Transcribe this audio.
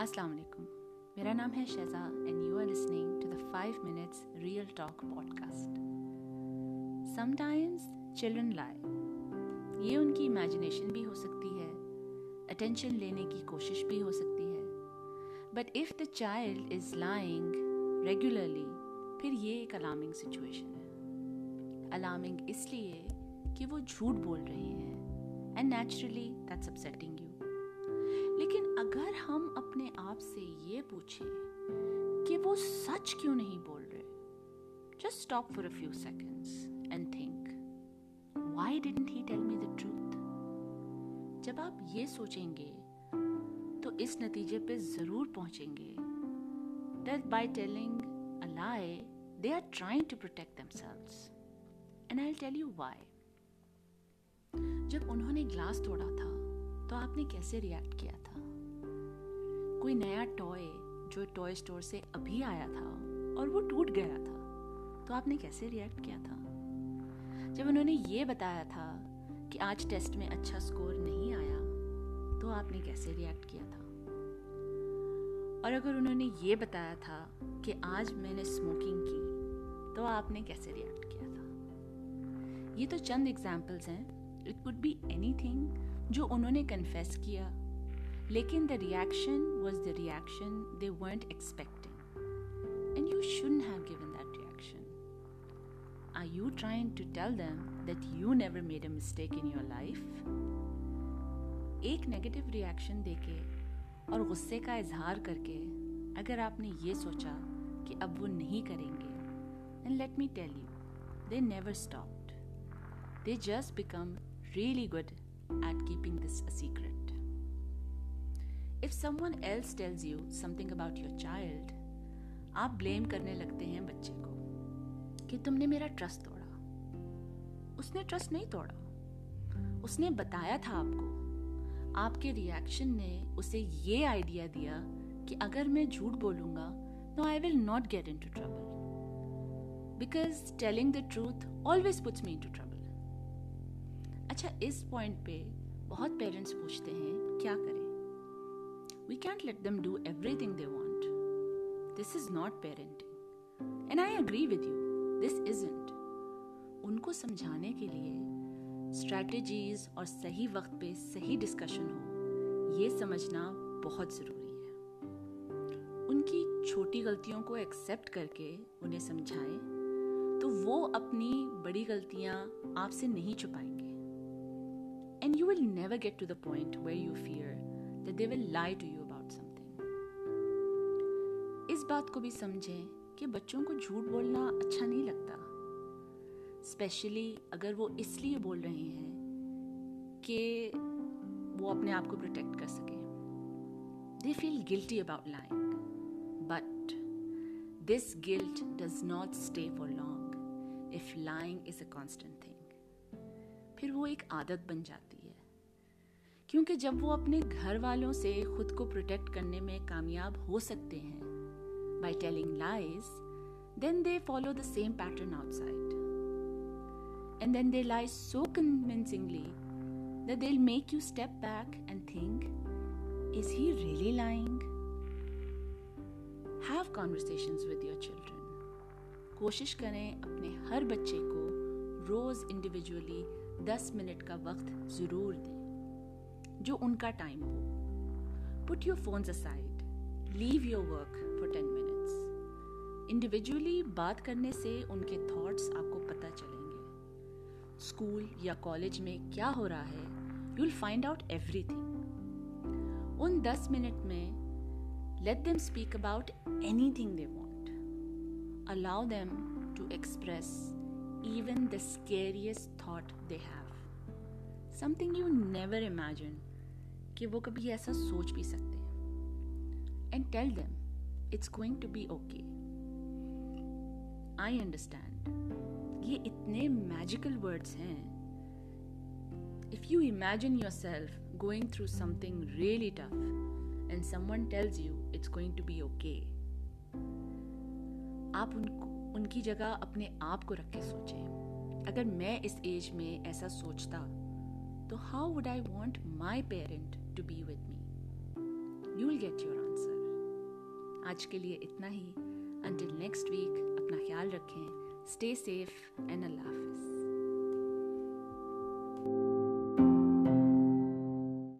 अस्सलाम वालेकुम मेरा नाम है Shehza and you are listening to the five minutes real talk podcast sometimes children lie ये उनकी इमेजिनेशन भी हो सकती है. अटेंशन लेने की कोशिश भी हो सकती है. But if the child is lying regularly फिर ये एक अलार्मिंग सिचुएशन है. अलार्मिंग इसलिए कि वो झूठ बोल रहे हैं. And naturally that's upsetting you अगर हम अपने आप से ये पूछें कि वो सच क्यों नहीं बोल रहे just stop for a few seconds and think why didn't he tell me the truth जब आप ये सोचेंगे तो इस नतीजे पे ज़रूर पहुँचेंगे that by telling a lie, they are trying to protect themselves. And I'll tell you why. जब उन्होंने ग्लास तोड़ा था तो आपने कैसे रिएक्ट किया था कोई नया टॉय जो टॉय स्टोर से अभी आया था और वो टूट गया था तो आपने कैसे रिएक्ट किया था? जब उन्होंने ये बताया था कि आज टेस्ट में अच्छा स्कोर नहीं आया तो आपने कैसे रिएक्ट किया था? और अगर उन्होंने ये बताया था कि आज मैंने स्मोकिंग की तो आपने कैसे रिएक्ट किया था? ये तो चंद एग्जाम्पल्स हैं। इट कुड बी एनी जो उन्होंने कन्फेस किया लेकिन the reaction was the reaction they weren't expecting and you should have given that reaction are you trying to tell them that you never made a mistake in your life एक negative reaction देके और गुस्से का इजहार करके अगर आपने ये सोचा कि अब वो नहीं करेंगे then let me tell you, they never stopped. They just become really good at keeping this a secret. If someone else tells you something about your child, आप ब्लेम करने लगते हैं बच्चे को कि तुमने मेरा ट्रस्ट तोड़ा। उसने ट्रस्ट नहीं तोड़ा। उसने बताया था आपको। आपके रिएक्शन ने उसे ये आइडिया दिया कि अगर मैं झूठ बोलूँगा तो I will not get into trouble because telling the truth always puts me into trouble अच्छा इस पॉइंट पे बहुत पेरेंट्स पूछते हैं क्या करें? We can't let them do everything they want this is not parenting and I agree with you this isn't उनको समझाने के लिए स्ट्रैटेजीज और सही वक्त पे सही डिस्कशन हो, ये समझना बहुत ज़रूरी है। उनकी छोटी गलतियों को एक्सेप्ट करके उन्हें समझाएँ तो वो अपनी बड़ी गलतियाँ आपसे नहीं छुपाएँगे। And you will never get to the point where you fear that they will lie to you इस बात को भी समझें कि बच्चों को झूठ बोलना अच्छा नहीं लगता। स्पेशली अगर वो इसलिए बोल रहे हैं कि वो अपने आप को प्रोटेक्ट कर सके। They feel guilty about lying but this guilt does not stay for long if lying is a constant thing फिर वो एक आदत बन जाती है, क्योंकि जब वो अपने घर वालों से खुद को प्रोटेक्ट करने में कामयाब हो सकते हैं By telling lies then they follow the same pattern outside and then they lie so convincingly that they'll make you step back and think, is he really lying? Have conversations with your children. कोशिश करें अपने हर बच्चे को रोज individually 10 minute का वक्त जरूर दें जो उनका टाइम हो put your phones aside leave your work for 10 minutes individually बात करने से उनके थॉट्स आपको पता चलेंगे। स्कूल या कॉलेज में क्या हो रहा है you will find out everything उन दस मिनट में let them speak about anything they want allow them to express even the scariest thought they have. Something you never imagined कि वो कभी ऐसा सोच भी सकते हैं। And tell them it's going to be okay I understand ये इतने मैजिकल वर्ड्स हैं। If you imagine yourself going through something really tough and someone tells you it's going to be okay आप उनको उनकी जगह अपने आप को रख के सोचें। अगर मैं इस एज में ऐसा सोचता तो how would I want my parent to be with me you will get your answer आज के लिए इतना ही। अंटिल नेक्स्ट वीक अपना ख्याल रखें। स्टे सेफ़ एंड अल्लाह हाफिज़